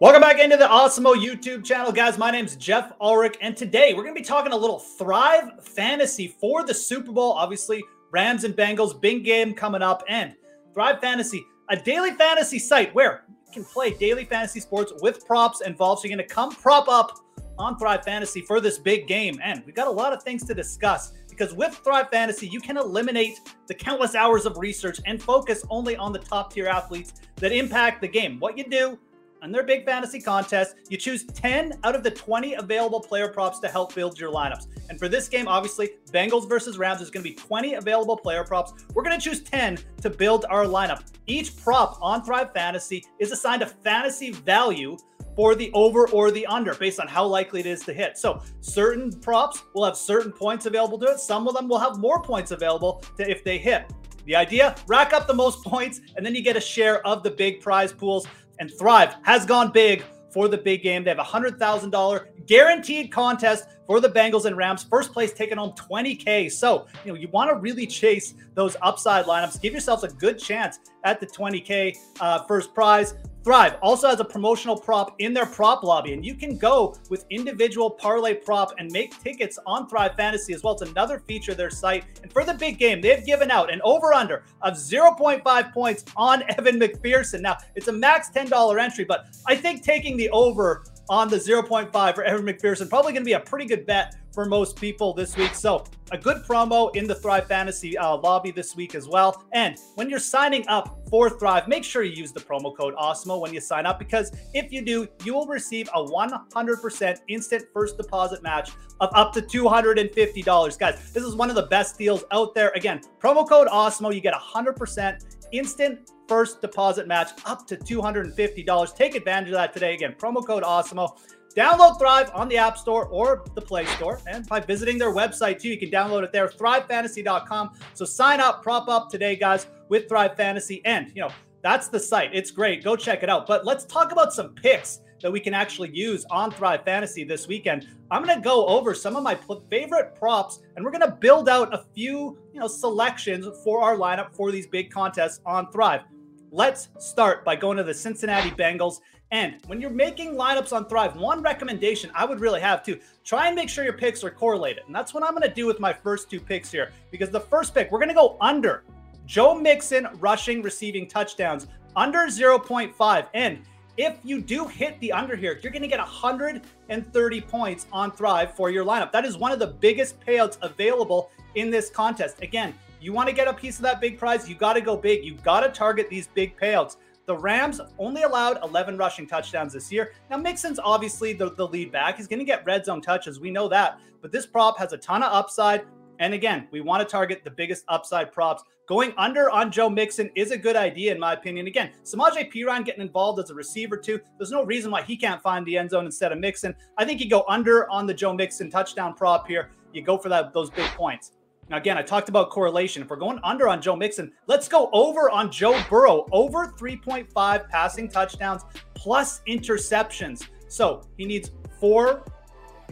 Welcome back into the Awesemo YouTube channel, guys. My name's Geoff Ulrich, and today we're going to be talking a little Thrive Fantasy for the Super Bowl. Obviously, Rams and Bengals, big game coming up, and Thrive Fantasy, a daily fantasy site where you can play daily fantasy sports with props involved. So you're going to come prop up on Thrive Fantasy for this big game, and we've got a lot of things to discuss because with Thrive Fantasy, you can eliminate the countless hours of research and focus only on the top tier athletes that impact the game. What you do on their big fantasy contest, you choose 10 out of the 20 available player props to help build your lineups. And for this game, obviously, Bengals versus Rams, there's going to be 20 available player props. We're going to choose 10 to build our lineup. Each prop on Thrive Fantasy is assigned a fantasy value for the over or the under based on how likely it is to hit. So certain props will have certain points available to it. Some of them will have more points available to if they hit. The idea, rack up the most points, and then you get a share of the big prize pools and Thrive has gone big for the big game. They have a $100,000 guaranteed contest for the Bengals and Rams. First place taking home 20K. So, you know, you want to really chase those upside lineups. Give yourselves a good chance at the 20K uh, first prize. Thrive also has a promotional prop in their prop lobby, and you can go with individual parlay prop and make tickets on Thrive Fantasy as well. It's another feature of their site. And for the big game, they've given out an over under of 0.5 points on Evan McPherson. Now, it's a max $10 entry, but I think taking the over on the 0.5 for Evan McPherson. Probably going to be a pretty good bet for most people this week. So, a good promo in the Thrive Fantasy uh, lobby this week as well. And when you're signing up for Thrive, make sure you use the promo code AWESEMO when you sign up because if you do, you will receive a 100% instant first deposit match of up to $250. Guys, this is one of the best deals out there. Again, promo code AWESEMO, you get 100% instant first deposit match up to $250. Take advantage of that today. Again, promo code AWESEMO. Download Thrive on the App Store or the Play Store. And by visiting their website too, you can download it there, thrivefantasy.com. So sign up, prop up today, guys, with Thrive Fantasy. And, you know, that's the site. It's great. Go check it out. But let's talk about some picks that we can actually use on Thrive Fantasy this weekend. I'm going to go over some of my favorite props and we're going to build out a few, you know, selections for our lineup for these big contests on Thrive. Let's start by going to the Cincinnati Bengals. And when you're making lineups on Thrive, one recommendation I would really have to try and make sure your picks are correlated. And that's what I'm going to do with my first two picks here. Because the first pick, we're going to go under Joe Mixon rushing, receiving touchdowns under 0.5. And if you do hit the under here, you're going to get 130 points on Thrive for your lineup. That is one of the biggest payouts available in this contest. Again, you want to get a piece of that big prize, you got to go big. You got to target these big payouts. The Rams only allowed 11 rushing touchdowns this year. Now, Mixon's obviously the, the lead back. He's going to get red zone touches. We know that. But this prop has a ton of upside. And again, we want to target the biggest upside props. Going under on Joe Mixon is a good idea, in my opinion. Again, Samaje Perine getting involved as a receiver, too. There's no reason why he can't find the end zone instead of Mixon. I think you go under on the Joe Mixon touchdown prop here. You go for that those big points. Now, again, I talked about correlation. If we're going under on Joe Mixon, let's go over on Joe Burrow. Over 3.5 passing touchdowns plus interceptions. So he needs four.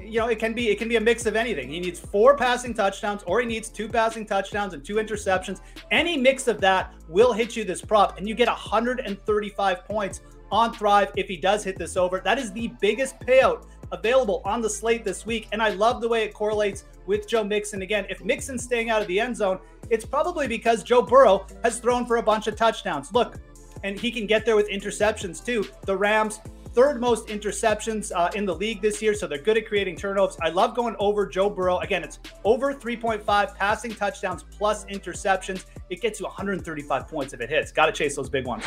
You know, it can be it can be a mix of anything. He needs four passing touchdowns, or he needs two passing touchdowns and two interceptions. Any mix of that will hit you this prop, and you get 135 points on Thrive if he does hit this over. That is the biggest payout available on the slate this week. And I love the way it correlates with Joe Mixon. Again, if Mixon's staying out of the end zone, it's probably because Joe Burrow has thrown for a bunch of touchdowns. Look, and he can get there with interceptions too. The Rams, third most interceptions uh, in the league this year, so they're good at creating turnovers. I love going over Joe Burrow. Again, it's over 3.5 passing touchdowns plus interceptions. It gets you 135 points if it hits. Got to chase those big ones.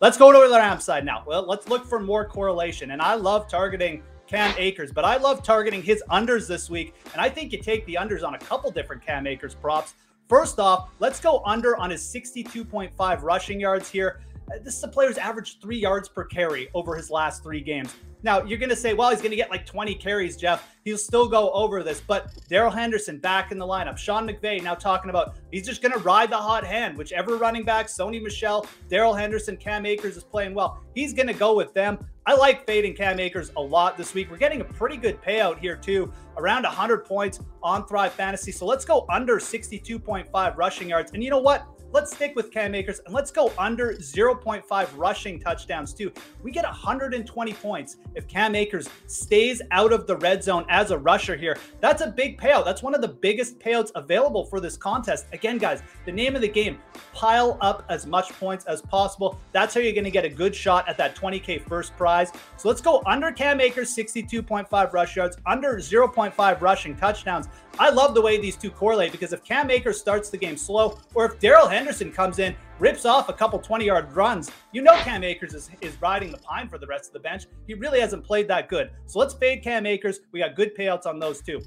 Let's go to the Rams side now. Well, let's look for more correlation. And I love targeting Cam Akers, but I love targeting his unders this week. And I think you take the unders on a couple different Cam Akers props. First off, let's go under on his 62.5 rushing yards here. Uh, this is a player's average three yards per carry over his last three games. Now, you're going to say, well, he's going to get like 20 carries, Geoff. He'll still go over this. But Darrell Henderson back in the lineup. Sean McVay now talking about he's just going to ride the hot hand. Whichever running back, Sony Michel, Darrell Henderson, Cam Akers is playing well. He's going to go with them. I like fading Cam Akers a lot this week. We're getting a pretty good payout here, too, around 100 points on Thrive Fantasy. So let's go under 62.5 rushing yards. And you know what? Let's stick with Cam Akers and let's go under 0.5 rushing touchdowns too. We get 120 points if Cam Akers stays out of the red zone as a rusher here. That's a big payout. That's one of the biggest payouts available for this contest. Again, guys, the name of the game, pile up as much points as possible. That's how you're going to get a good shot at that 20K first prize. So let's go under Cam Akers, 62.5 rush yards, under 0.5 rushing touchdowns. I love the way these two correlate because if Cam Akers starts the game slow, or if Darrell Henderson comes in, rips off a couple 20 yard runs, you know Cam Akers is, is riding the pine for the rest of the bench. He really hasn't played that good. So let's fade Cam Akers. We got good payouts on those too.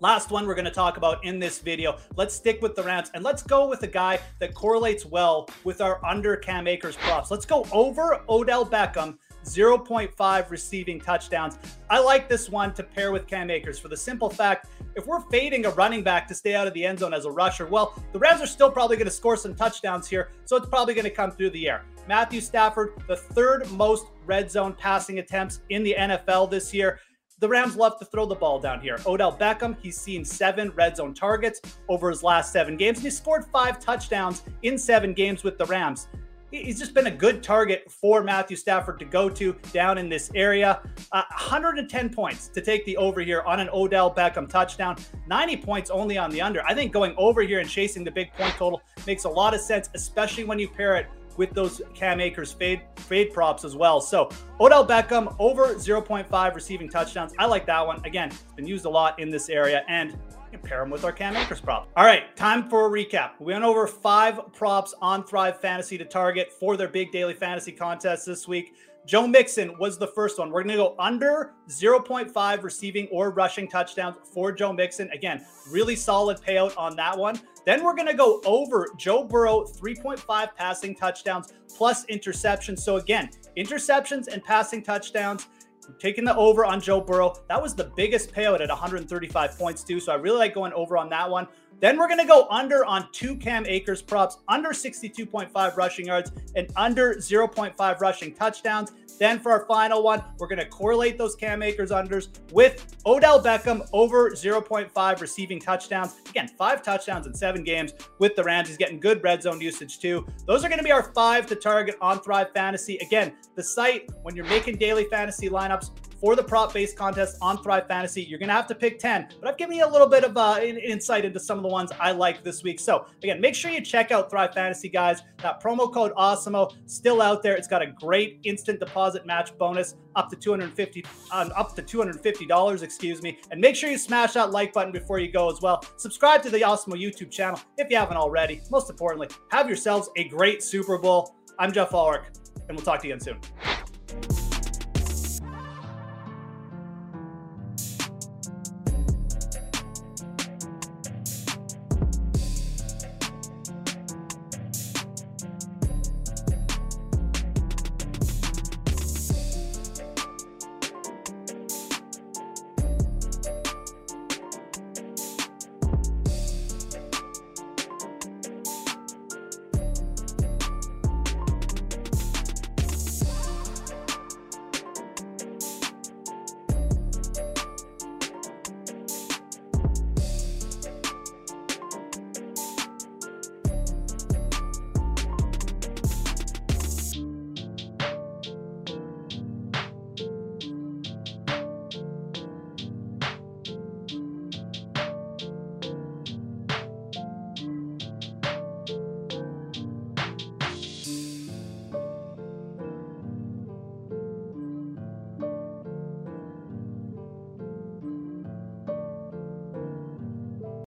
Last one we're going to talk about in this video. Let's stick with the Rams and let's go with a guy that correlates well with our under Cam Akers props. Let's go over Odell Beckham 0.5 receiving touchdowns. I like this one to pair with Cam Akers for the simple fact if we're fading a running back to stay out of the end zone as a rusher, well, the Rams are still probably going to score some touchdowns here, so it's probably going to come through the air. Matthew Stafford, the third most red zone passing attempts in the NFL this year. The Rams love to throw the ball down here. Odell Beckham, he's seen seven red zone targets over his last seven games, and he scored five touchdowns in seven games with the Rams he's just been a good target for Matthew Stafford to go to down in this area. Uh, 110 points to take the over here on an Odell Beckham touchdown. 90 points only on the under. I think going over here and chasing the big point total makes a lot of sense, especially when you pair it with those Cam Akers fade fade props as well. So Odell Beckham over 0.5 receiving touchdowns. I like that one. Again, it's been used a lot in this area and pair them with our Cam Akers prop. All right, time for a recap. We went over five props on Thrive Fantasy to target for their big daily fantasy contest this week. Joe Mixon was the first one. We're going to go under 0.5 receiving or rushing touchdowns for Joe Mixon. Again, really solid payout on that one. Then we're going to go over Joe Burrow 3.5 passing touchdowns plus interceptions. So again, interceptions and passing touchdowns taking the over on Joe Burrow. That was the biggest payout at 135 points, too. So I really like going over on that one. Then we're going to go under on two Cam Akers props, under 62.5 rushing yards and under 0.5 rushing touchdowns. Then for our final one, we're going to correlate those Cam Akers unders with Odell Beckham over 0.5 receiving touchdowns. Again, five touchdowns in seven games with the Rams. He's getting good red zone usage too. Those are going to be our five to target on Thrive Fantasy. Again, the site, when you're making daily fantasy lineups, for the prop based contest on Thrive Fantasy. You're going to have to pick 10, but I've given you a little bit of uh, insight into some of the ones I like this week. So, again, make sure you check out Thrive Fantasy, guys. That promo code AWESEMO still out there. It's got a great instant deposit match bonus up to 250 um, up to $250, excuse me. And make sure you smash that like button before you go as well. Subscribe to the Awesemo YouTube channel if you haven't already. Most importantly, have yourselves a great Super Bowl. I'm Geoff Ulrich, and we'll talk to you again soon.